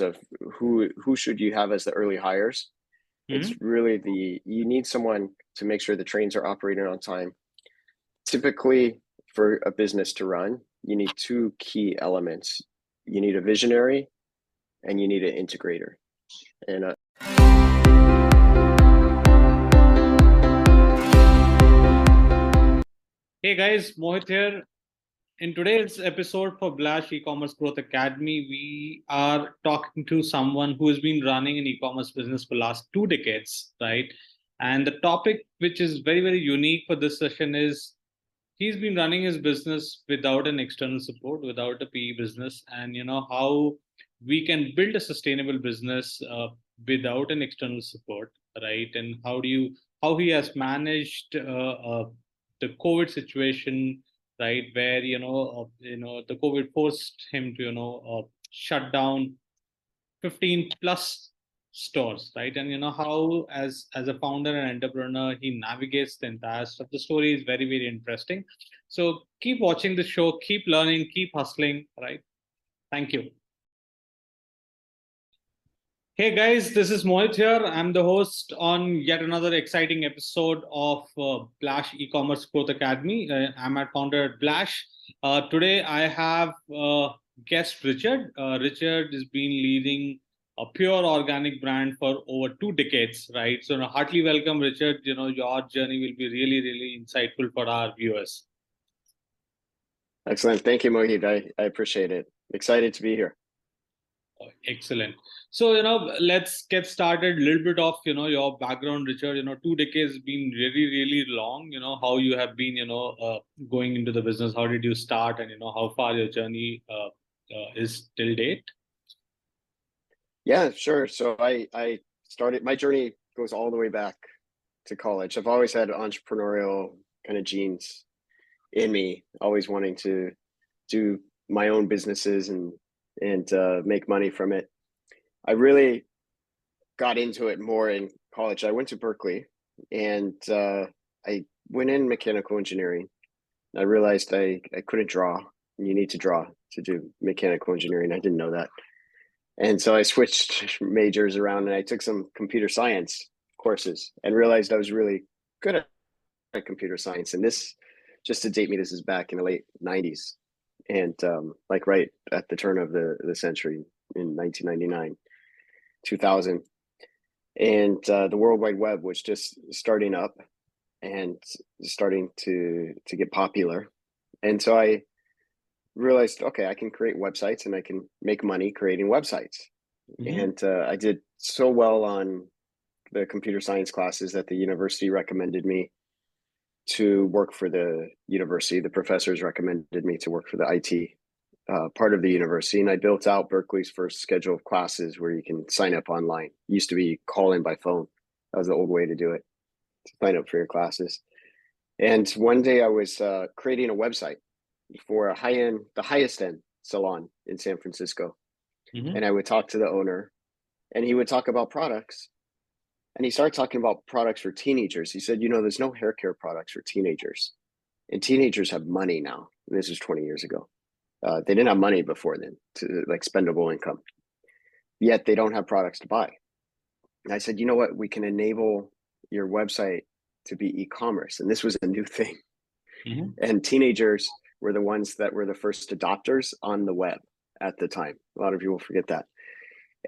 of who who should you have as the early hires. Mm-hmm. It's really the you need someone to make sure the trains are operating on time. Typically, for a business to run, you need two key elements. You need a visionary, and you need an integrator. And uh, Hey guys, Mohit here. In today's episode for Blash E-commerce Growth Academy, we are talking to someone who has been running an e-commerce business for last two decades, right? And the topic, which is very, very unique for this session, is he's been running his business without an external support, without a PE business, and you know how we can build a sustainable business uh, without an external support, right? And how do you how he has managed uh, uh, the COVID situation right where you know uh, you know the covid forced him to you know uh, shut down 15 plus stores right? And you know how as as a founder and entrepreneur he navigates the entire stuff. The story is very very interesting. So keep watching the show keep learning keep hustling right? Thank you Hey guys, this is Mohit here. I'm the host on yet another exciting episode of uh, Blash E-commerce Growth Academy. Uh, I'm at founder at Blash. Uh, today I have uh, guest Richard. Uh, Richard has been leading a pure organic brand for over two decades, right? So, heartily welcome, Richard. You know your journey will be really, really insightful for our viewers. Excellent. Thank you, Mohit. I, I appreciate it. Excited to be here. Excellent. So, you know, let's get started a little bit of, you know, your background, Richard. You know, two decades been really, really long. You know, how you have been, you know, uh, going into the business. How did you start and, you know, how far your journey uh, uh, is till date? Yeah, sure. So I, I started, my journey goes all the way back to college. I've always had entrepreneurial kind of genes in me, always wanting to do my own businesses and and uh, make money from it. I really got into it more in college. I went to Berkeley and uh, I went in mechanical engineering. I realized I, I couldn't draw. You need to draw to do mechanical engineering. I didn't know that. And so I switched majors around and I took some computer science courses and realized I was really good at, computer science. And this, just to date me, this is back in the late 90s and um, like right at the turn of the the century in 1999 2000 and uh, the world wide web was just starting up and starting to to get popular and so i realized okay i can create websites and i can make money creating websites mm-hmm. and uh, i did so well on the computer science classes that the university recommended me to work for the university. The professors recommended me to work for the IT uh, part of the university, and I built out Berkeley's first schedule of classes where you can sign up online. It used to be call in by phone. That was the old way to do it. To sign up for your classes. And one day I was uh, creating a website for a high end, the highest end salon in San Francisco, mm-hmm. and I would talk to the owner, and he would talk about products and he started talking about products for teenagers. He said, you know, there's no hair care products for teenagers. And teenagers have money now. And this was 20 years ago. Uh, they didn't have money before then to like spendable income. Yet they don't have products to buy. And I said, you know what? We can enable your website to be e-commerce. And this was a new thing. Mm-hmm. And teenagers were the ones that were the first adopters on the web at the time. A lot of people forget that.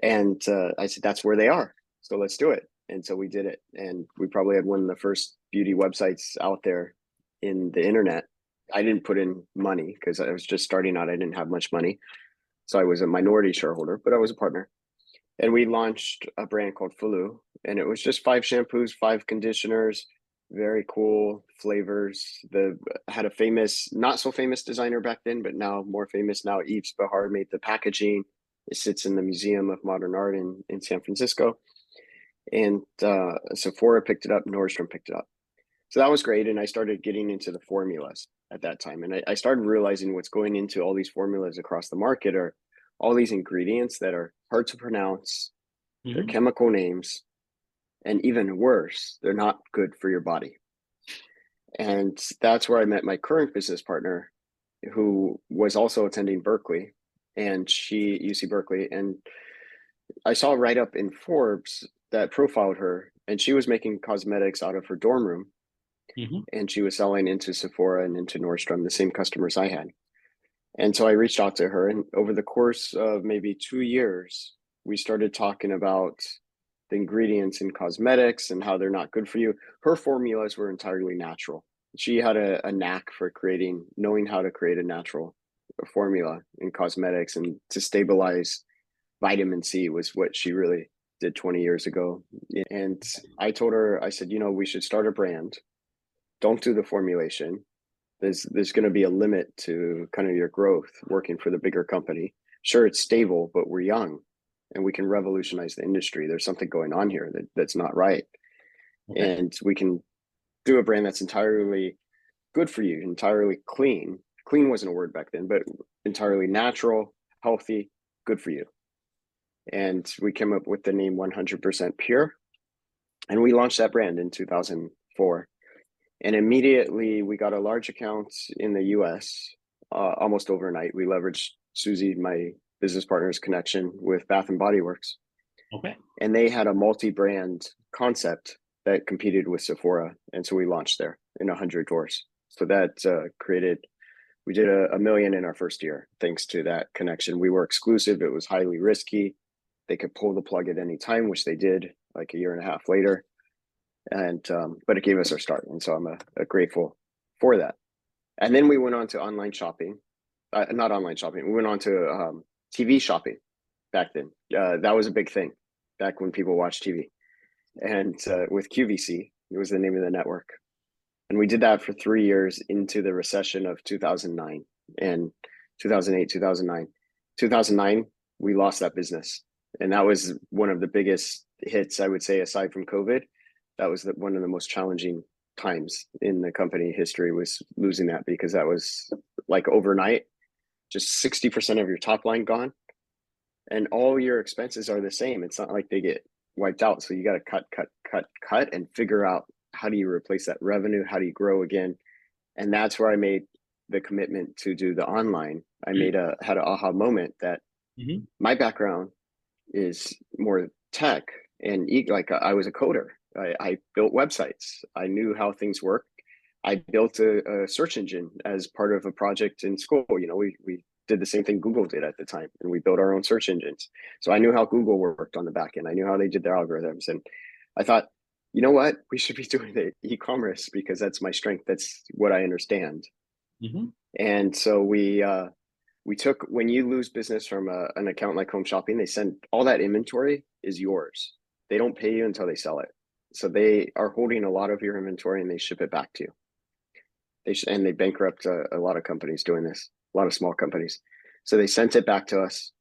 And uh, I said, that's where they are. So let's do it and so we did it and we probably had one of the first beauty websites out there in the internet i didn't put in money because i was just starting out i didn't have much money. So i was a minority shareholder but i was a partner. And we launched a brand called fulu and it was just five shampoos five conditioners very cool flavors. The had a famous not so famous designer back then but now more famous. Now Yves Behar made the packaging. It sits in the museum of modern art in in san francisco. And uh, Sephora picked it up, Nordstrom picked it up. So that was great. And I started getting into the formulas at that time. And I, I started realizing what's going into all these formulas across the market are all these ingredients that are hard to pronounce, mm-hmm. they're chemical names, and even worse, they're not good for your body. And that's where I met my current business partner, who was also attending Berkeley and she UC Berkeley. And I saw a write up in Forbes that profiled her, and she was making cosmetics out of her dorm room, Mhm. and she was selling into Sephora and into Nordstrom, the same customers I had. And so I reached out to her, and over the course of maybe two years, we started talking about the ingredients in cosmetics and how they're not good for you. Her formulas were entirely natural. She had a, a knack for creating, knowing how to create a natural formula in cosmetics and to stabilize vitamin C was what she really did 20 years ago. And I told her, I said, you know, we should start a brand. Don't do the formulation. There's there's going to be a limit to kind of your growth working for the bigger company. Sure, it's stable, but we're young and we can revolutionize the industry. There's something going on here that, that's not right. Okay. And we can do a brand that's entirely good for you, entirely clean. Clean wasn't a word back then, but entirely natural, healthy, good for you. And we came up with the name 100% Pure. And we launched that brand in 2004. And immediately we got a large account in the US uh, almost overnight. We leveraged Susie, my business partner's connection with Bath and Body Works. Okay. And they had a multi brand concept that competed with Sephora. And so we launched there in 100 doors. So that uh, created, we did a, a million in our first year thanks to that connection. We were exclusive, it was highly risky. They could pull the plug at any time, which they did like a year and a half later. And, um, but it gave us our start. And so I'm a, a grateful for that. And then we went on to online shopping, uh, not online shopping, we went on to um, TV shopping back then. Uh, that was a big thing back when people watched TV. And uh, with QVC, it was the name of the network. And we did that for three years into the recession of 2009 and 2008, 2009. 2009, we lost that business. And that was one of the biggest hits, I would say, aside from COVID. That was the, one of the most challenging times in the company history was losing that because that was like overnight, just 60% of your top line gone. And all your expenses are the same. It's not like they get wiped out. So you got to cut, cut, cut, cut, and figure out how do you replace that revenue? How do you grow again? And that's where I made the commitment to do the online. I made a had an aha moment that Mhm. my background is more tech and e- like I was a coder. I, I built websites. I knew how things work. I built a, a search engine as part of a project in school. You know, we we did the same thing Google did at the time, and we built our own search engines. So I knew how Google worked on the back end. I knew how they did their algorithms, and I thought, you know what, we should be doing the e-commerce because that's my strength. That's what I understand. Mhm. And so we uh, we took when you lose business from a, an account like Home Shopping, they send all that inventory is yours. They don't pay you until they sell it. So they are holding a lot of your inventory and they ship it back to you. They sh- and they bankrupt a, a lot of companies doing this, a lot of small companies. So they sent it back to us,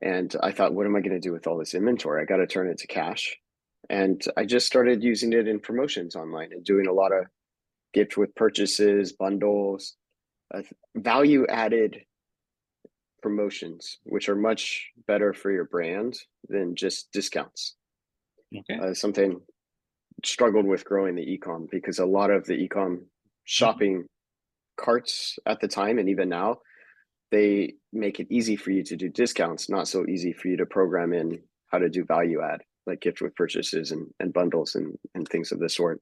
and I thought, what am I going to do with all this inventory? I got to turn it to cash, and I just started using it in promotions online and doing a lot of gift with purchases, bundles, uh, value added promotions, which are much better for your brand than just discounts. Okay. Uh, something struggled with growing the ecom because a lot of the ecom shopping carts at the time and even now they make it easy for you to do discounts, not so easy for you to program in how to do value add like gift with purchases and, and bundles and, and things of the sort.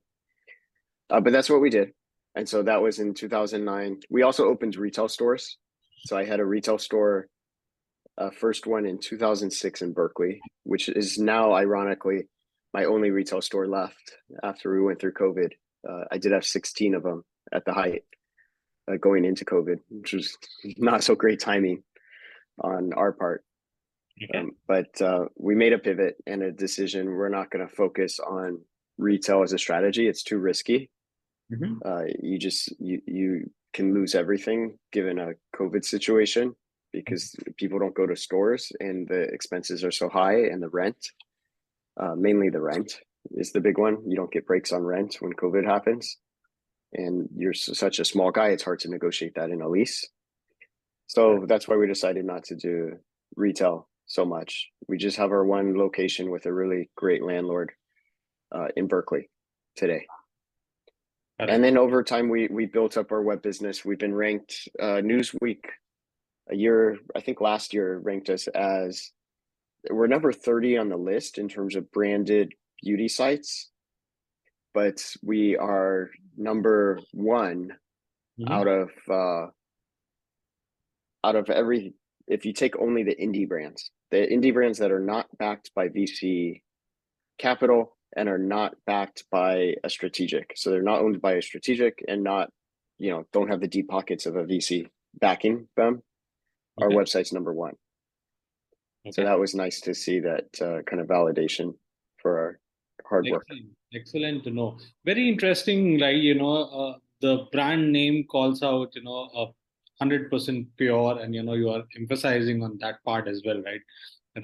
Uh, but that's what we did. And so that was in 2009. We also opened retail stores. So I had a retail store, uh, first one in 2006 in Berkeley, which is now ironically my only retail store left after we went through COVID. Uh, I did have 16 of them at the height uh, going into COVID, which was not so great timing on our part. Okay. Um, but uh, we made a pivot and a decision. We're not going to focus on retail as a strategy. It's too risky. Mhm. Uh, you just you you can lose everything given a COVID situation because people don't go to stores and the expenses are so high and the rent, uh, mainly the rent is the big one. You don't get breaks on rent when COVID happens, and you're such a small guy. It's hard to negotiate that in a lease. So that's why we decided not to do retail so much. We just have our one location with a really great landlord uh, in Berkeley today. It. And then over time, we we built up our web business. We've been ranked. Uh, Newsweek, a year I think last year ranked us as we're number 30 on the list in terms of branded beauty sites, but we are number one Mhm. out of uh, out of every. If you take only the indie brands, the indie brands that are not backed by VC capital and are not backed by a strategic, so they're not owned by a strategic and not, you know, don't have the deep pockets of a VC backing them. Our website's number one. So Okay. that was nice to see that uh, kind of validation for our hard work. Excellent. Excellent to know. Very interesting, like, you know, uh, the brand name calls out, you know, a hundred percent pure, and you know, you are emphasizing on that part as well, right?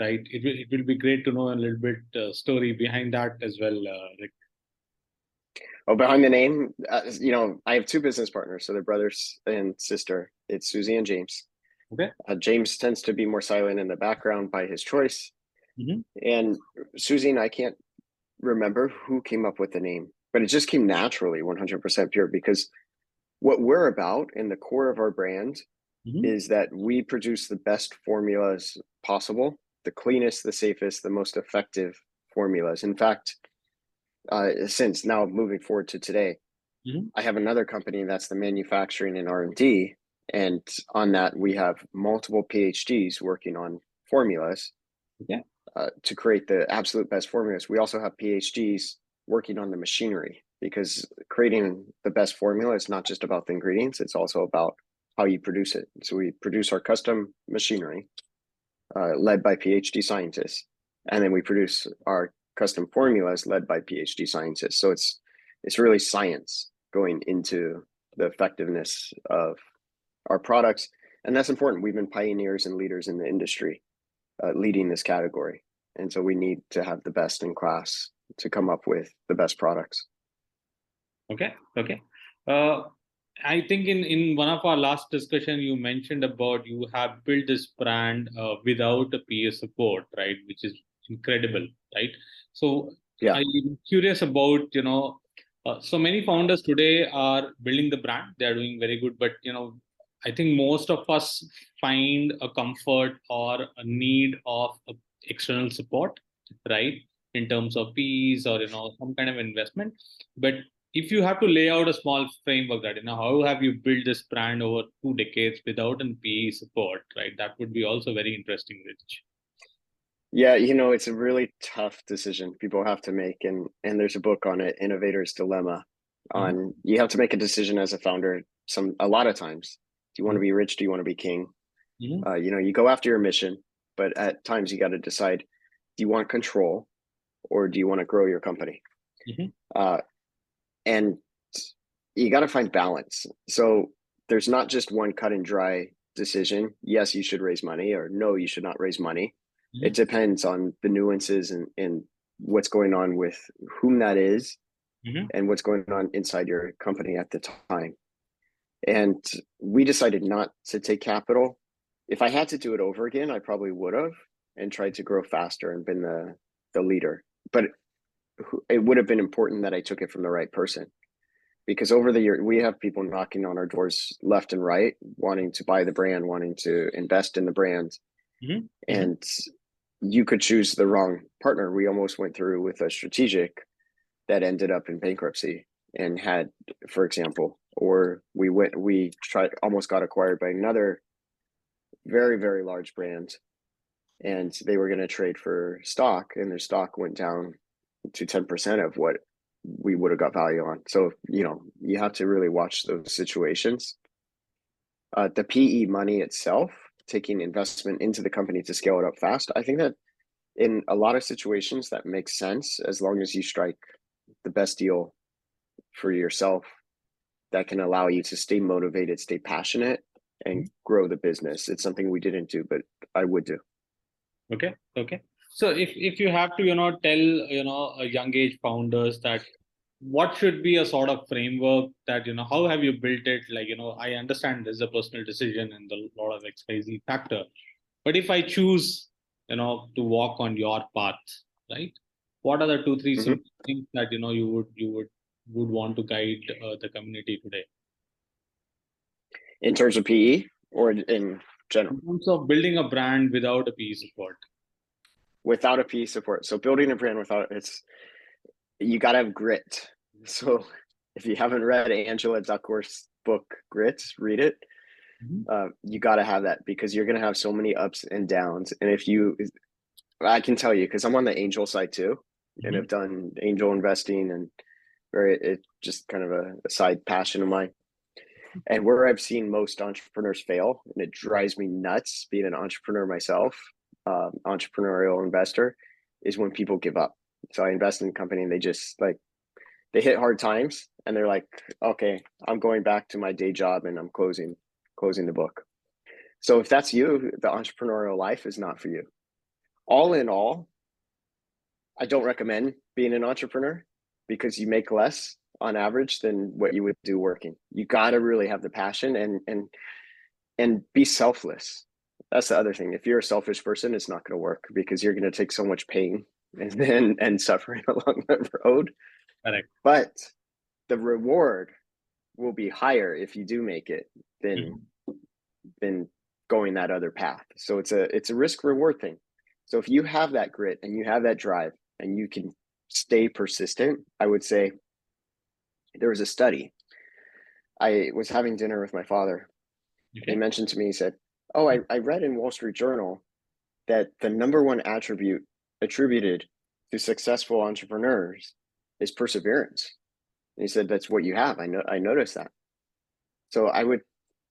Right. It will it will be great to know a little bit uh, story behind that as well, uh, Rick. Oh, behind the name, uh, you know, I have two business partners, so they're brothers and sister. It's Susie and James. Okay. Uh, James tends to be more silent in the background by his choice, Mhm. and Susie and I can't remember who came up with the name, but it just came naturally, one hundred percent pure. Because what we're about in the core of our brand Mhm. is that we produce the best formulas possible, the cleanest, the safest, the most effective formulas. In fact, uh, since now moving forward to today, Mhm. I have another company that's the manufacturing and R and D, and on that we have multiple PhDs working on formulas Okay. uh, to create the absolute best formulas. We also have PhDs working on the machinery because creating the best formula is not just about the ingredients; it's also about how you produce it. So we produce our custom machinery, uh, led by PhD scientists, and then we produce our custom formulas led by PhD scientists. So it's it's really science going into the effectiveness of our products, and that's important. We've been pioneers and leaders in the industry, uh, leading this category, and so we need to have the best in class to come up with the best products. Okay, okay. Uh, I think in in one of our last discussion, you mentioned about you have built this brand uh, without a PE support, right? Which is incredible, right? So Yeah. I'm curious about, you know, uh, so many founders today are building the brand. They are doing very good, but you know, I think most of us find a comfort or a need of external support, right? In terms of fees or you know some kind of investment. But if you have to lay out a small framework that you know how have you built this brand over two decades without an PE support, right? That would be also very interesting, Rich. Yeah, you know, it's a really tough decision people have to make, and and there's a book on it, Innovator's Dilemma, Mhm. on you have to make a decision as a founder. Some a lot of times, do you want to be rich? Do you want to be king? Mhm. Uh, you know, you go after your mission, but at times you got to decide: do you want control, or do you want to grow your company? Mhm. Uh, and you got to find balance. So there's not just one cut and dry decision. Yes, you should raise money, or no, you should not raise money it depends on the nuances and, and what's going on with whom that is Mhm. and what's going on inside your company at the time. And we decided not to take capital. If I had to do it over again, I probably would have and tried to grow faster and been the, the leader. But it would have been important that I took it from the right person. Because over the year, we have people knocking on our doors left and right, wanting to buy the brand, wanting to invest in the brand. Mhm. And you could choose the wrong partner. We almost went through with a strategic that ended up in bankruptcy and had, for example, or we went, we tried, almost got acquired by another very, very large brand and they were going to trade for stock and their stock went down to 10% of what we would have got value on. So, you know, you have to really watch those situations. Uh, the PE money itself, taking investment into the company to scale it up fast, I think that in a lot of situations that makes sense as long as you strike the best deal for yourself that can allow you to stay motivated, stay passionate, and grow the business. It's something we didn't do, but I would do. Okay, okay. So if if you have to, you know, tell, you know, a young age founders that what should be a sort of framework that, you know, how have you built it? Like, you know, I understand there's a personal decision and a lot of XYZ factor. But if I choose, you know, to walk on your path, right? What are the two, three Mhm. things that, you know, you would you would would want to guide uh, the community today? In terms of PE or in- general? In terms of building a brand without a PE support. without a PE support. So building a brand without it's you got to have grit. So if you haven't read Angela Duckworth's book Grit, read it. Mhm. Uh, you got to have that because you're going to have so many ups and downs. And if you, I can tell you because I'm on the angel side too, and Mhm. have done angel investing and very it just kind of a, a side passion of mine. And where I've seen most entrepreneurs fail, and it drives me nuts being an entrepreneur myself, um, entrepreneurial investor, is when people give up. So I invest in a company and they just like they hit hard times and they're like, okay, I'm going back to my day job and I'm closing closing the book. So if that's you, the entrepreneurial life is not for you. All in all, I don't recommend being an entrepreneur because you make less on average than what you would do working. You got to really have the passion and and and be selfless. That's the other thing. If you're a selfish person, it's not going to work because you're going to take so much pain and then and suffering along the road. But the reward will be higher if you do make it than mm-hmm. than going that other path. So it's a it's a risk reward thing. So if you have that grit and you have that drive and you can stay persistent, I would say there was a study. I was having dinner with my father. He mentioned to me, he said, Oh, I, I read in Wall Street Journal that the number one attribute attributed to successful entrepreneurs is perseverance. And he said, That's what you have. I know I noticed that. So I would,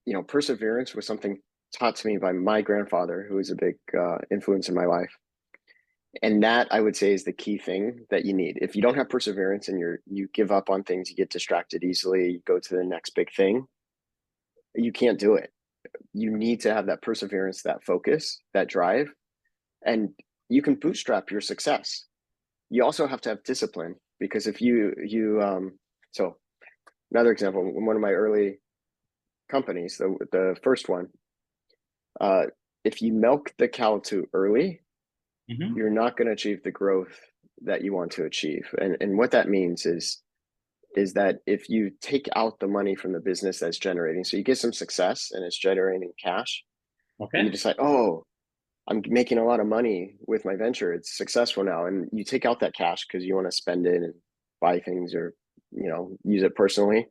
you know, perseverance was something taught to me by my grandfather, who was a big uh, influence in my life. And that I would say is the key thing that you need. If you don't have perseverance and you're you give up on things, you get distracted easily, you go to the next big thing, you can't do it. You need to have that perseverance, that focus, that drive, and you can bootstrap your success. You also have to have discipline because if you you um so another example, in one of my early companies, the the first one, uh, if you milk the cow too early, Mhm. you're not going to achieve the growth that you want to achieve. And and what that means is is that if you take out the money from the business that's generating, so you get some success and it's generating cash, and Okay. you decide, oh, I'm making a lot of money with my venture. It's successful now, and you take out that cash because you want to spend it and buy things or you know use it personally.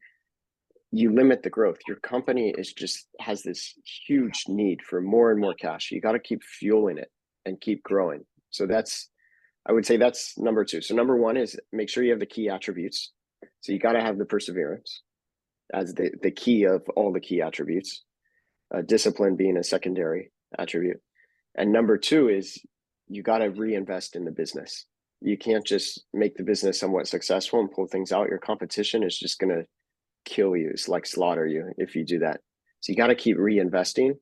You limit the growth. Your company is just has this huge need for more and more cash. You got to keep fueling it and keep growing. So that's, I would say that's number two. So number one is make sure you have the key attributes. So you got to have the perseverance as the the key of all the key attributes. Uh, discipline being a secondary attribute. And number two is you got to reinvest in the business. You can't just make the business somewhat successful and pull things out. Your competition is just going to kill you. It's like slaughter you if you do that. So you got to keep reinvesting.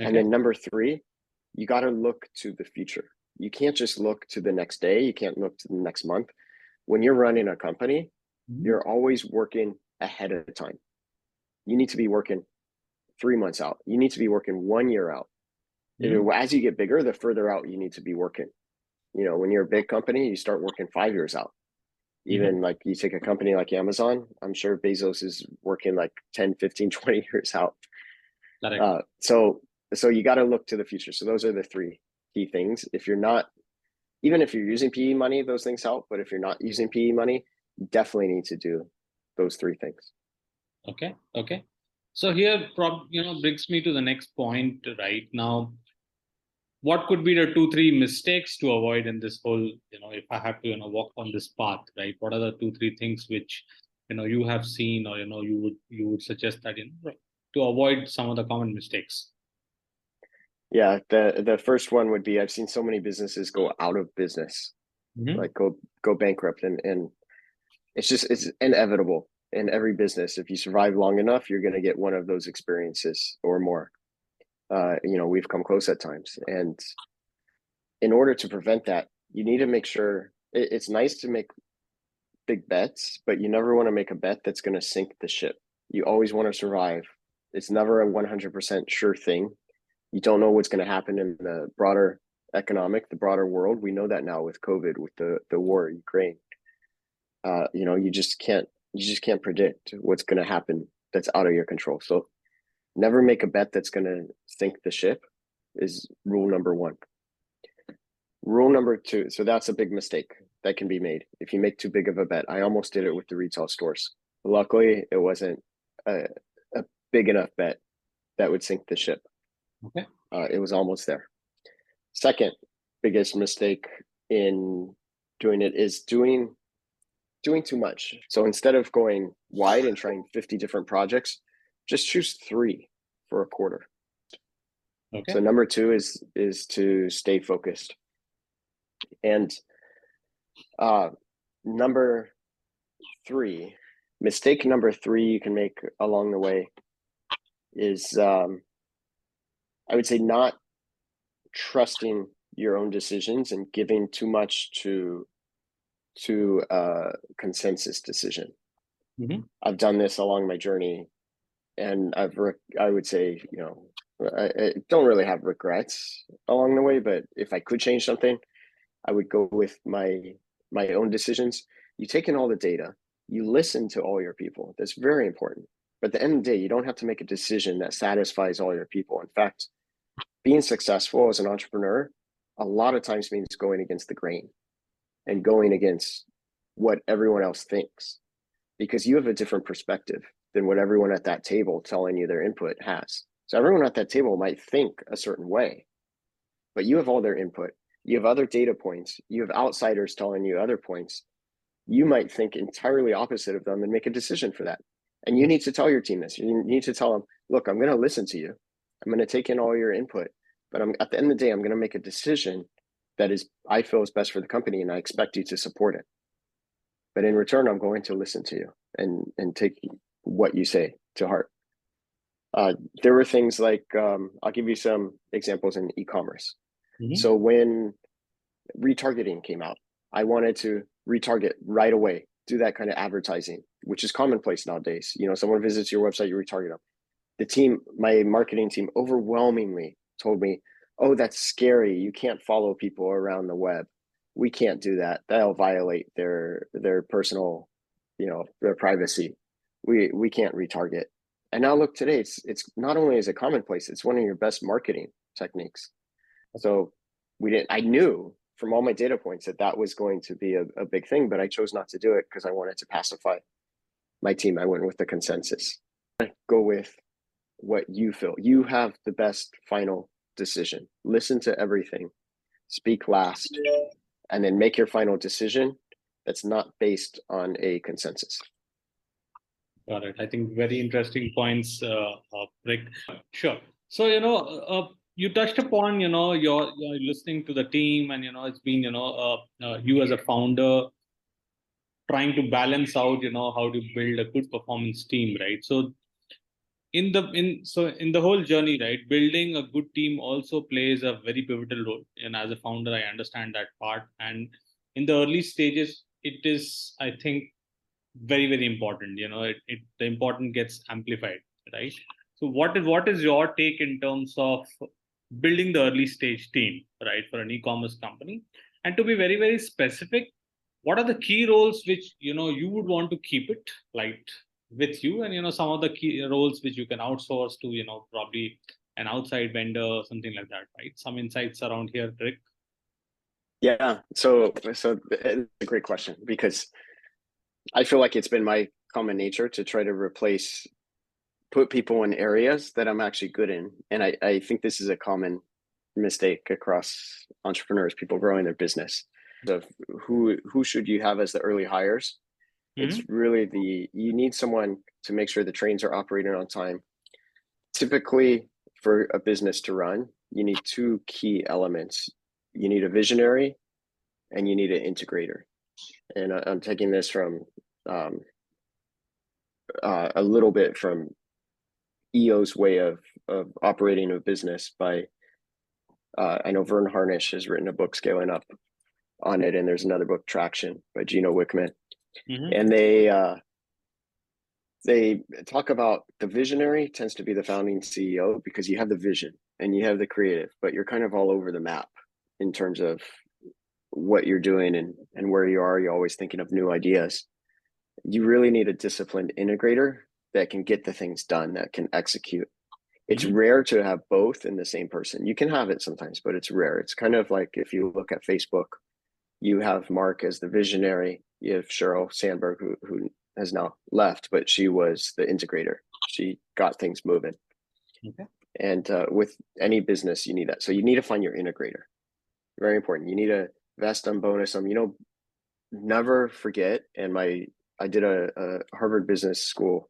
And then number three, you got to look to the future. You can't just look to the next day. You can't look to the next month. When you're running a company, Mhm. you're always working ahead of time. You need to be working three months out. You need to be working one year out. You know, as you get bigger, the further out you need to be working. You know, when you're a big company, you start working five years out. Even like you take a company like Amazon, I'm sure Bezos is working like 10, 15, 20 years out. Uh, so so you got to look to the future. So those are the three key things. If you're not, even if you're using PE money, those things help. But if you're not using PE money, definitely need to do those three things. Okay, okay. So here, prob you know, brings me to the next point right now. What could be the two, three mistakes to avoid in this whole, you know, if I have to, you know, walk on this path, right? What are the two, three things which, you know, you have seen or you know you would you would suggest that you know to avoid some of the common mistakes? Yeah, the the first one would be I've seen so many businesses go out of business, Mhm. like go go bankrupt, and and it's just it's inevitable in every business. If you survive long enough, you're going to get one of those experiences or more. Uh, you know, we've come close at times, and in order to prevent that, you need to make sure it, it's nice to make big bets, but you never want to make a bet that's going to sink the ship. You always want to survive. It's never a 100% sure thing. You don't know what's going to happen in the broader economic, the broader world. We know that now with COVID, with the the war in Ukraine. Uh, you know, you just can't you just can't predict what's going to happen that's out of your control. So never make a bet that's going to sink the ship is rule number 1. Rule number two. So that's a big mistake that can be made if you make too big of a bet. I almost did it with the retail stores. Luckily, it wasn't a, a big enough bet that would sink the ship. Okay. Uh, it was almost there. Second biggest mistake in doing it is doing doing too much. So instead of going wide and trying 50 different projects, just choose three for a quarter. Okay. So number two is is to stay focused. And uh number three, mistake number three you can make along the way is um I would say not trusting your own decisions and giving too much to to uh consensus decision. Mhm. I've done this along my journey and I've re- I would say, you know, I, I don't really have regrets along the way, but if I could change something, I would go with my my own decisions. You take in all the data, you listen to all your people. That's very important. But at the end of the day, you don't have to make a decision that satisfies all your people. In fact, being successful as an entrepreneur a lot of times means going against the grain and going against what everyone else thinks because you have a different perspective than what everyone at that table telling you their input has. So everyone at that table might think a certain way, but you have all their input. You have other data points. You have outsiders telling you other points. You might think entirely opposite of them and make a decision for that. And you need to tell your team this. You need to tell them, look, I'm going to listen to you. I'm going to take in all your input, but I'm at the end of the day, I'm going to make a decision that is I feel is best for the company, and I expect you to support it. But in return, I'm going to listen to you and and take what you say to heart. Uh, there were things like um, I'll give you some examples in e-commerce. Mhm. So when retargeting came out, I wanted to retarget right away, do that kind of advertising, which is commonplace nowadays. You know, someone visits your website, you retarget them. The team, my marketing team, overwhelmingly told me, "Oh, that's scary. You can't follow people around the web. We can't do that. That'll violate their their personal, you know, their privacy. We we can't retarget." And now look today, it's it's not only is it commonplace, it's one of your best marketing techniques. So we didn't. I knew from all my data points that that was going to be a, a big thing, but I chose not to do it because I wanted to pacify my team. I went with the consensus. Go with what you feel. You have the best final decision. Listen to everything. Speak last, and then make your final decision. That's not based on a consensus. Got it. I think very interesting points, uh, uh, Rick. Sure. So, you know, uh, you touched upon, you know, you're, you're listening to the team and, you know, it's been, you know, uh, uh, you as a founder trying to balance out, you know, how to build a good performance team, right? So, in the in so in the whole journey right building a good team also plays a very pivotal role. And as a founder i understand that part. And in the early stages it is i think very very important you know it, it the important gets amplified right? So what is what is your take in terms of building the early stage team right for an e-commerce company? And to be very very specific what are the key roles which you know you would want to keep it light with you and you know some of the key roles which you can outsource to you know probably an outside vendor or something like that right some insights around here rick Yeah. So so eh, it's a great question because I feel like it's been my common nature to try to replace put people in areas that I'm actually good in. And I, I think this is a common mistake across entrepreneurs, people growing their business. Of who who should you have as the early hires? It's really the you need someone to make sure the trains are operating on time. Typically, for a business to run, you need two key elements. You need a visionary and you need an integrator. And I- I'm taking this from um, uh, a little bit from EO's way of of operating a business by uh, I know Verne Harnish has written a book scaling up on it, and there's another book, Traction, by Gino Wickman Mhm. and they uh they talk about the visionary tends to be the founding CEO because you have the vision and you have the creative, but you're kind of all over the map in terms of what you're doing and and where you are. You're always thinking of new ideas. You really need a disciplined integrator that can get the things done, that can execute. It's Mhm. rare to have both in the same person. You can have it sometimes, but it's rare. It's kind of like if you look at Facebook, you have Mark as the visionary, you have Sheryl Sandberg, who, who has now left, but she was the integrator. She got things moving. Okay. And uh, with any business, you need that. So you need to find your integrator. Very important. You need to vest them, bonus them. You know, never forget. And my, I did a, a Harvard Business School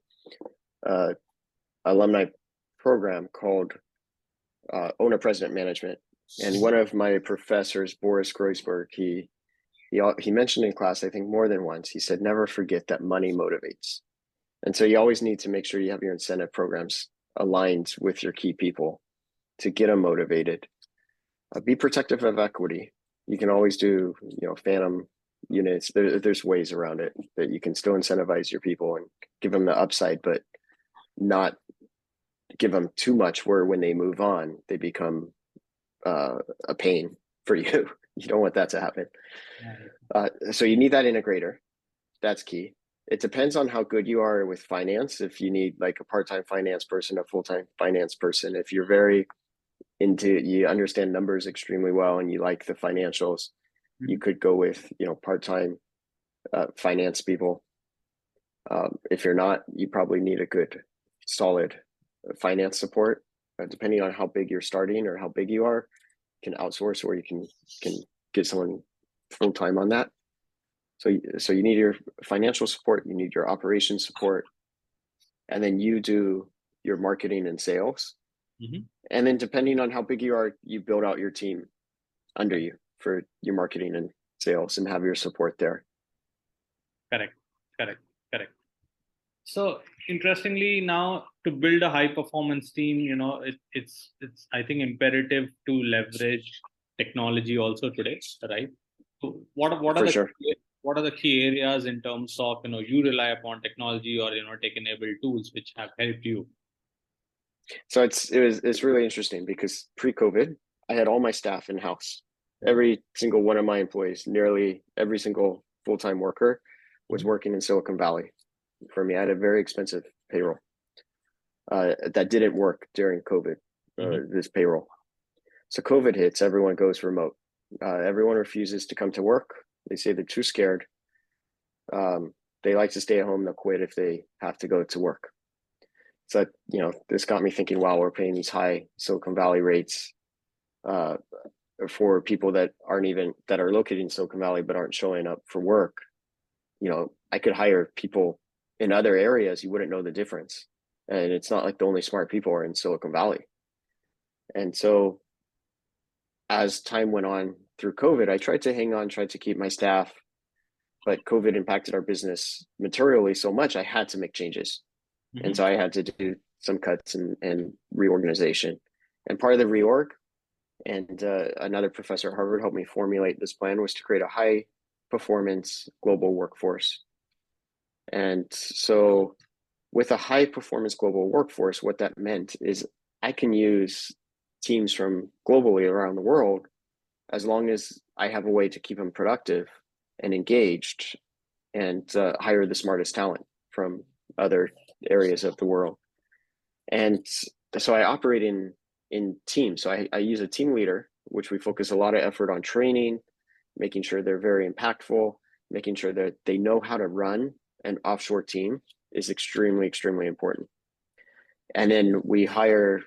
uh, alumni program called uh, Owner President Management. And one of my professors, Boris Groysberg, he he he mentioned in class, I think more than once, he said, never forget that money motivates. And so you always need to make sure you have your incentive programs aligned with your key people to get them motivated. Uh, be protective of equity. You can always do, you know, phantom units. There, there's ways around it that you can still incentivize your people and give them the upside, but not give them too much where when they move on, they become uh, a pain for you. You don't want that to happen. Uh, so you need that integrator. That's key. It depends on how good you are with finance. If you need like a part-time finance person, a full-time finance person, if you're very into, you understand numbers extremely well and you like the financials, you could go with, you know, part-time uh, finance people. Um, if you're not, you probably need a good, solid uh, finance support. Uh, depending on how big you're starting or how big you are, can outsource or you can can get someone full time on that. So, so you need your financial support, you need your operations support, and then you do your marketing and sales. Mhm. And then depending on how big you are, you build out your team under you for your marketing and sales and have your support there. Correct, correct. So interestingly, now to build a high performance team, you know, it, it's it's I think imperative to leverage technology also today, right? So what are- what are For the sure. key- what are the key areas in terms of you know you rely upon technology or you know tech enabled tools which have helped you? So it's it was it's really interesting because pre-COVID, I had all my staff in house. Every single one of my employees, nearly every single full-time worker, was mm-hmm. working in Silicon Valley. For me, I had a very expensive payroll uh, that didn't work during COVID. Uh, This payroll. So COVID hits, everyone goes remote. Uh, everyone refuses to come to work. They say they're too scared. Um, they like to stay at home. They'll quit if they have to go to work. So you know, this got me thinking. Wow, we're paying these high Silicon Valley rates uh, for people that aren't even that are located in Silicon Valley but aren't showing up for work. You know, I could hire people in other areas. You wouldn't know the difference, and it's not like the only smart people are in Silicon Valley. And so, as time went on through COVID, I tried to hang on, tried to keep my staff, but COVID impacted our business materially so much. I had to make changes and so I had to do some cuts and, and reorganization. And part of the reorg, and uh, another professor at Harvard helped me formulate this plan was to create a high performance global workforce. And so, with a high performance global workforce, what that meant is I can use teams from globally around the world as long as I have a way to keep them productive and engaged and uh, hire the smartest talent from other areas of the world. And so I operate in in teams. So I, I use a team leader, which we focus a lot of effort on training, making sure they're very impactful, making sure that they know how to run an offshore team is extremely, extremely important. And then we hire,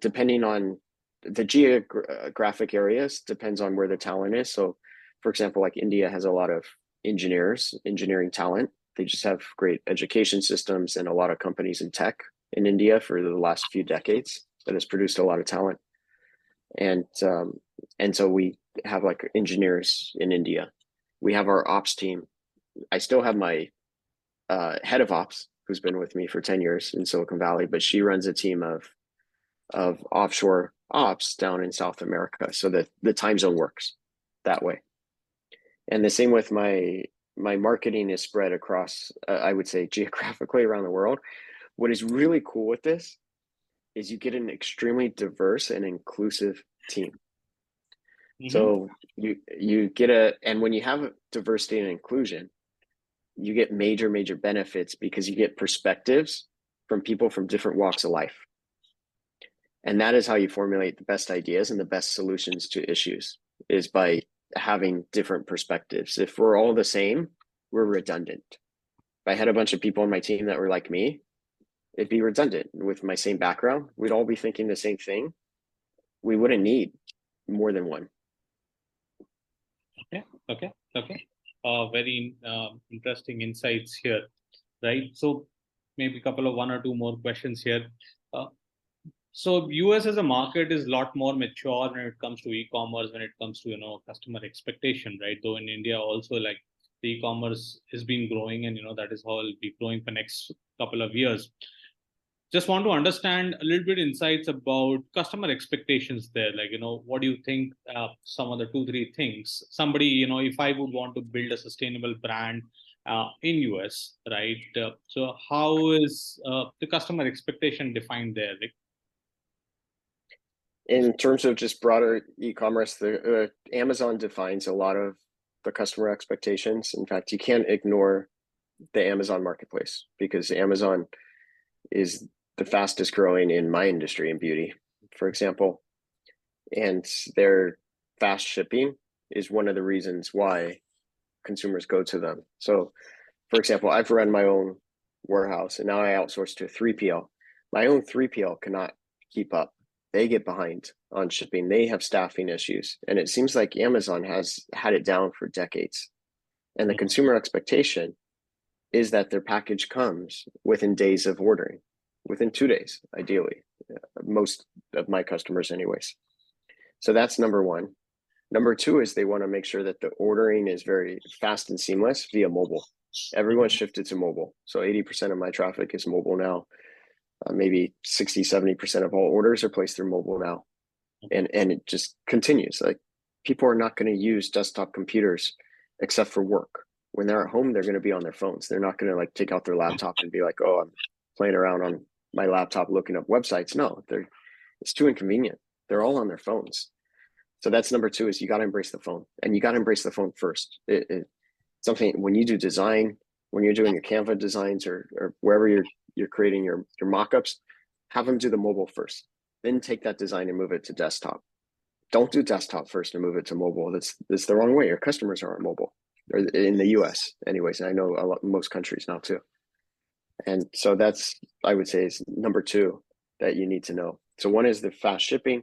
depending on the geographic areas, depends on where the talent is. So, for example, like India has a lot of engineers, engineering talent. They just have great education systems and a lot of companies in tech in India for the last few decades that has produced a lot of talent. And um, and so we have like engineers in India. We have our ops team. I still have my uh, head of ops who's been with me for 10 years in Silicon Valley, but she runs a team of of offshore ops down in South America so that the time zone works that way. And the same with my my marketing is spread across uh, I would say geographically around the world. What is really cool with this is you get an extremely diverse and inclusive team. Mhm. So you you get a and when you have diversity and inclusion, you get major major benefits because you get perspectives from people from different walks of life. And that is how you formulate the best ideas and the best solutions to issues is by having different perspectives. If we're all the same, we're redundant. If I had a bunch of people on my team that were like me, it'd be redundant with my same background. We'd all be thinking the same thing. We wouldn't need more than one. Okay, okay, okay. Uh, very uh, interesting insights here, right? So maybe a couple of one or two more questions here. Uh, so US as a market is a lot more mature when it comes to e-commerce, when it comes to you know customer expectation, right? Though in India also like the e-commerce has been growing, and you know that is how it'll be growing for next couple of years just want to understand a little bit insights about customer expectations there. Like you know what do you think uh, some of the two three things? Somebody you know if i would want to build a sustainable brand uh, in us right uh, so how is uh, the customer expectation defined there in terms of just broader e-commerce the uh, amazon defines a lot of the customer expectations. In fact you can't ignore the amazon marketplace because amazon is the fastest growing in my industry in beauty, for example. And their fast shipping is one of the reasons why consumers go to them. So, for example, I've run my own warehouse and now I outsource to a 3PL. My own 3PL cannot keep up. They get behind on shipping. They have staffing issues. And it seems like Amazon has had it down for decades. And the mm-hmm. consumer expectation is that their package comes within days of ordering within two days, ideally, most of my customers, anyways. So that's number one. Number two is they want to make sure that the ordering is very fast and seamless via mobile. Everyone shifted to mobile. So 80% of my traffic is mobile now. Uh, maybe 60, 70% of all orders are placed through mobile now. And, and it just continues. Like people are not going to use desktop computers except for work. When they're at home, they're going to be on their phones. They're not going to like take out their laptop and be like, oh, I'm playing around on my laptop looking up websites. No, they're it's too inconvenient. They're all on their phones. So that's number two is you got to embrace the phone and you got to embrace the phone first. It, it, something when you do design, when you're doing your Canva designs or, or wherever you're, you're creating your, your mockups, have them do the mobile first, then take that design and move it to desktop. Don't do desktop first and move it to mobile. That's, that's the wrong way. Your customers are on mobile or in the US anyways. And I know a lot, most countries now too. And so that's, I would say, is number two that you need to know. So one is the fast shipping,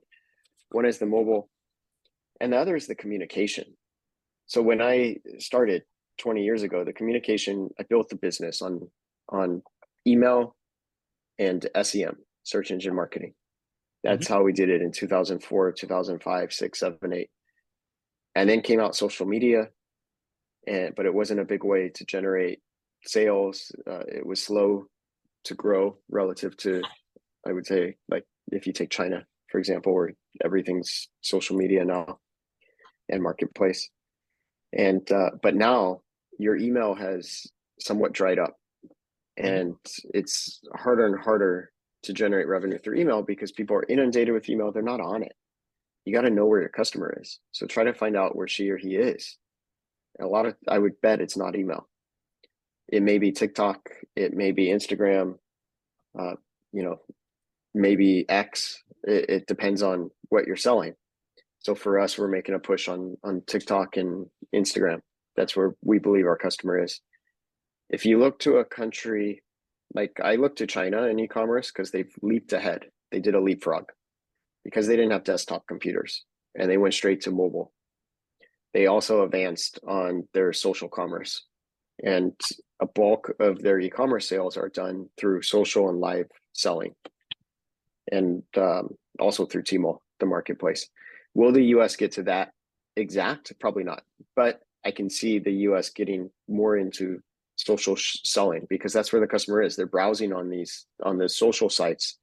one is the mobile, and the other is the communication. So when I started 20 years ago, the communication, I built the business on on email and SEM, search engine marketing. That's mm-hmm. how we did it in 2004, 2005, 6, 7, 8. And then came out social media, and but it wasn't a big way to generate sales. Uh, it was slow to grow relative to, I would say, like if you take China, for example, where everything's social media now and marketplace. And, uh, but now your email has somewhat dried up and it's harder and harder to generate revenue through email because people are inundated with email. They're not on it. You got to know where your customer is. So try to find out where she or he is. A lot of, I would bet it's not email it may be TikTok, it may be Instagram, uh, you know, maybe X. It, it, depends on what you're selling. So for us, we're making a push on on TikTok and Instagram. That's where we believe our customer is. If you look to a country like I look to China in e-commerce because they've leaped ahead. They did a leapfrog because they didn't have desktop computers and they went straight to mobile. They also advanced on their social commerce and a bulk of their e-commerce sales are done through social and live selling and um, also through Tmall, the marketplace. Will the US get to that exact? Probably not. But I can see the US getting more into social selling because that's where the customer is. They're browsing on these on the social sites.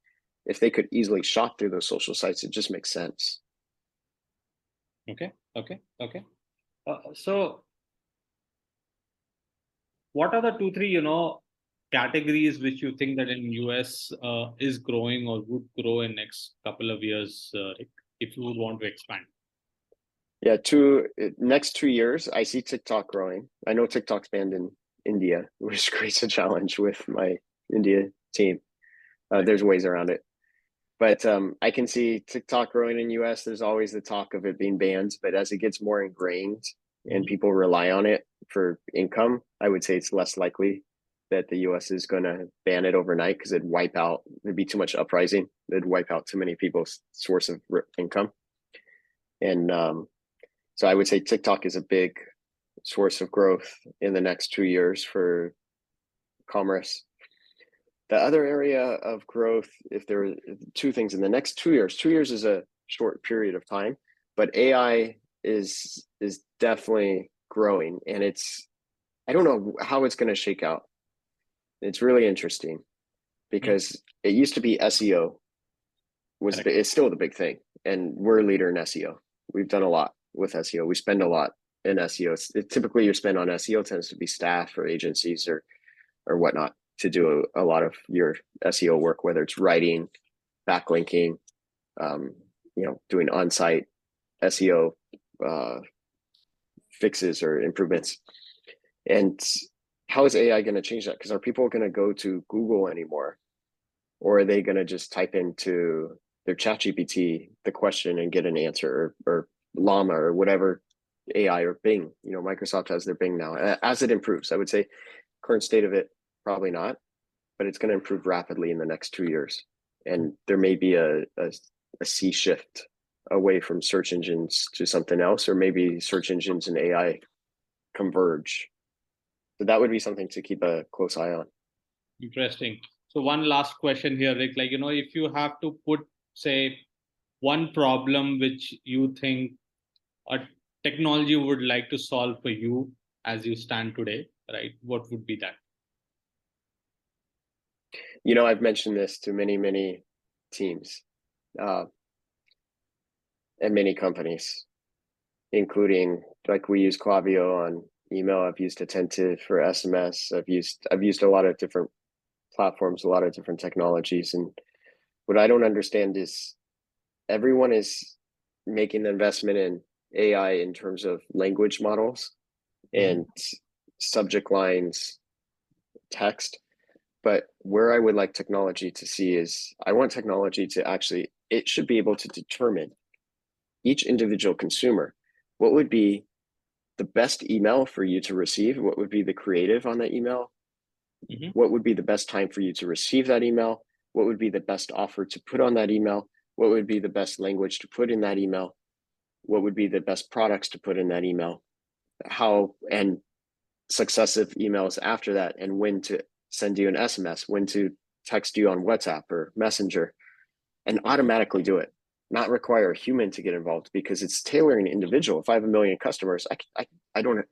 If they could easily shop through those social sites, it just makes sense. Okay, okay, okay. Uh, so what are the two three you know categories which you think that in us uh, is growing or would grow in next couple of years uh, if you would want to expand? Yeah two next two years i see tiktok growing. I know tiktok's banned in india which creates a challenge with my india team. Uh, there's ways around it. But um, I can see TikTok growing in US. There's always the talk of it being banned, but as it gets more ingrained and people rely on it for income, I would say it's less likely that the US is going to ban it overnight because it'd wipe out, there'd be too much uprising. It'd wipe out too many people's source of income. And um, so I would say TikTok is a big source of growth in the next two years for commerce. The other area of growth, if there are two things in the next two years, two years is a short period of time, but AI is is definitely growing and it's I don't know how it's going to shake out. It's really interesting because mm-hmm. it used to be SEO was the, it's still the big thing and we're a leader in SEO. We've done a lot with SEO. We spend a lot in SEO. It, typically, your spend on SEO tends to be staff or agencies or or whatnot to do a, a lot of your SEO work, whether it's writing, backlinking, um, you know, doing on-site SEO uh, fixes or improvements. And how is AI going to change that? Because are people going to go to Google anymore, or are they going to just type into their chat gpt the question and get an answer or, or llama or whatever ai or bing you know microsoft has their bing now as it improves i would say current state of it probably not but it's going to improve rapidly in the next two years and there may be a, a, a sea shift away from search engines to something else or maybe search engines and ai converge. So that would be something to keep a close eye on. Interesting. So one last question here rick like you know if you have to put say one problem which you think a technology would like to solve for you as you stand today right? What would be that? You know i've mentioned this to many many teams. Uh, and many companies including like we use Klaviyo on email i've used attentive for sms i've used i've used a lot of different platforms a lot of different technologies and what I don't understand is everyone is making the investment in AI in terms of language models mm-hmm. and subject lines, text. But where I would like technology to see is I want technology to actually, it should be able to determine each individual consumer what would be the best email for you to receive, what would be the creative on that email, mm-hmm. what would be the best time for you to receive that email, what would be the best offer to put on that email, what would be the best language to put in that email, what would be the best products to put in that email, how and successive emails after that, and when to send you an SMS, when to text you on WhatsApp or Messenger, and automatically do it. Not require a human to get involved because it's tailoring individual. If I have a million customers, I, I, I don't,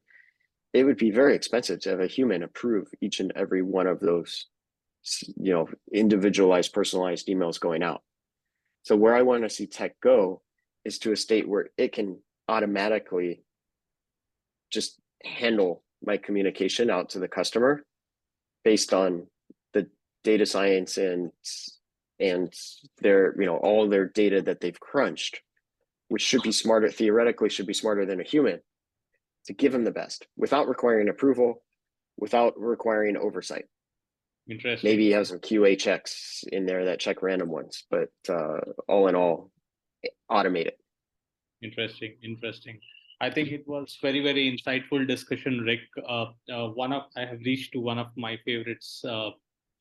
it would be very expensive to have a human approve each and every one of those you know individualized personalized emails going out so where i want to see tech go is to a state where it can automatically just handle my communication out to the customer based on the data science and and their you know all their data that they've crunched which should be smarter theoretically should be smarter than a human to give them the best without requiring approval without requiring oversight Interesting. Maybe you have some QA checks in there that check random ones, but uh, all in all, automate it. Interesting. Interesting. I think it was very very insightful discussion, Rick. Uh, uh, one of I have reached to one of my favorites uh,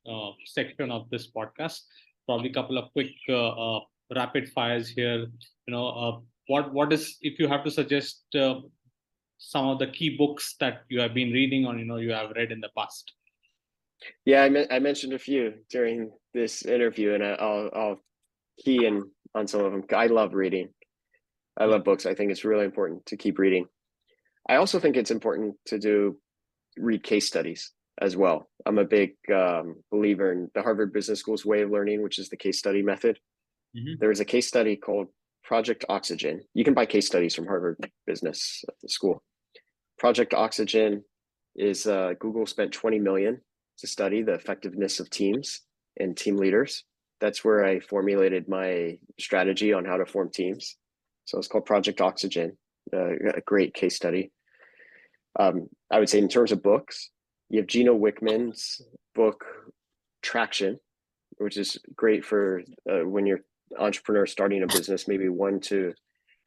uh, section of this podcast. Probably a couple of quick uh, uh, rapid fires here. You know, uh, what what is if you have to suggest uh, some of the key books that you have been reading or you know you have read in the past? Yeah, I, me- I mentioned a few during this interview, and I'll I'll key in on some of them. I love reading. I love books. I think it's really important to keep reading. I also think it's important to do read case studies as well. I'm a big um, believer in the Harvard Business School's way of learning, which is the case study method. Mm-hmm. There is a case study called Project Oxygen. You can buy case studies from Harvard Business School. Project Oxygen is uh, Google spent 20 million to study the effectiveness of teams and team leaders. That's where I formulated my strategy on how to form teams. So it's called Project Oxygen, uh, a great case study. Um, I would say in terms of books, you have Gino Wickman's book Traction, which is great for uh, when you're entrepreneur starting a business, maybe one to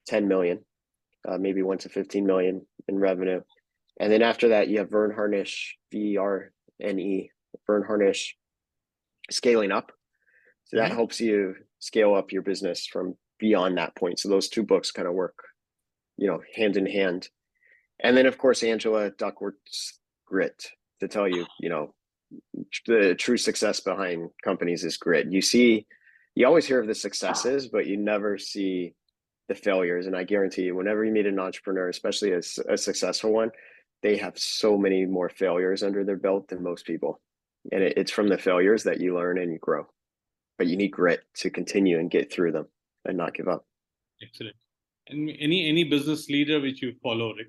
10 million, uh, maybe one to 15 million in revenue. And then after that, you have Verne Harnish, V E R N E, Verne Harnish, scaling up. So that Mhm. helps you scale up your business from beyond that point. So those two books kind of work, you know, hand in hand. And then of course Angela Duckworth's grit to tell you, you know, the true success behind companies is grit. You see, you always hear of the successes, but you never see the failures. And I guarantee you, whenever you meet an entrepreneur, especially a successful one, they have so many more failures under their belt than most people. And it, it's from the failures that you learn and you grow. But you need grit to continue and get through them and not give up. Excellent. And any any business leader which you follow, Rick?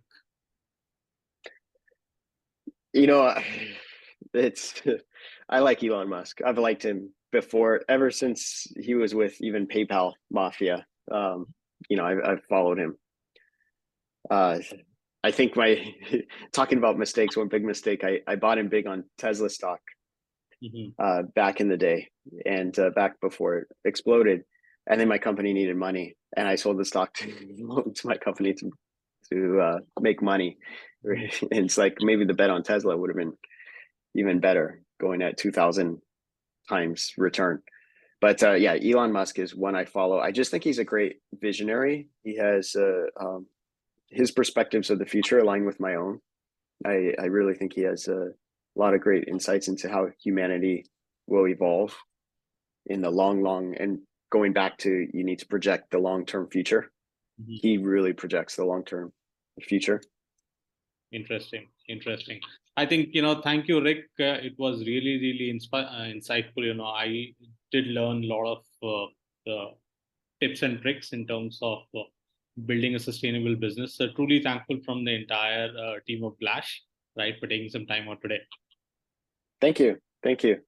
You know, it's I like Elon Musk. I've liked him before, ever since he was with even PayPal Mafia. Um, you know, I've, I've followed him. Uh, I think my talking about mistakes, one big mistake, I, I bought him big on Tesla stock Mhm. uh, back in the day and uh, back before it exploded. And then my company needed money, and I sold the stock to, to my company to to uh, make money. It's like maybe the bet on Tesla would have been even better, going at two thousand times return. But uh, yeah, Elon Musk is one I follow. I just think he's a great visionary. He has uh, um, his perspectives of the future align with my own. I I really think he has a lot of great insights into how humanity will evolve in the long, long and going back to you need to project the long term future. Mhm. He really projects the long term future. Interesting, interesting. I think you know. Thank you, Rick. Uh, it was really, really inspi- uh, insightful. You know, I did learn a lot of uh, the tips and tricks in terms of uh, building a sustainable business. So truly thankful from the entire uh, team of Blash, right, for taking some time out today. Thank you. Thank you.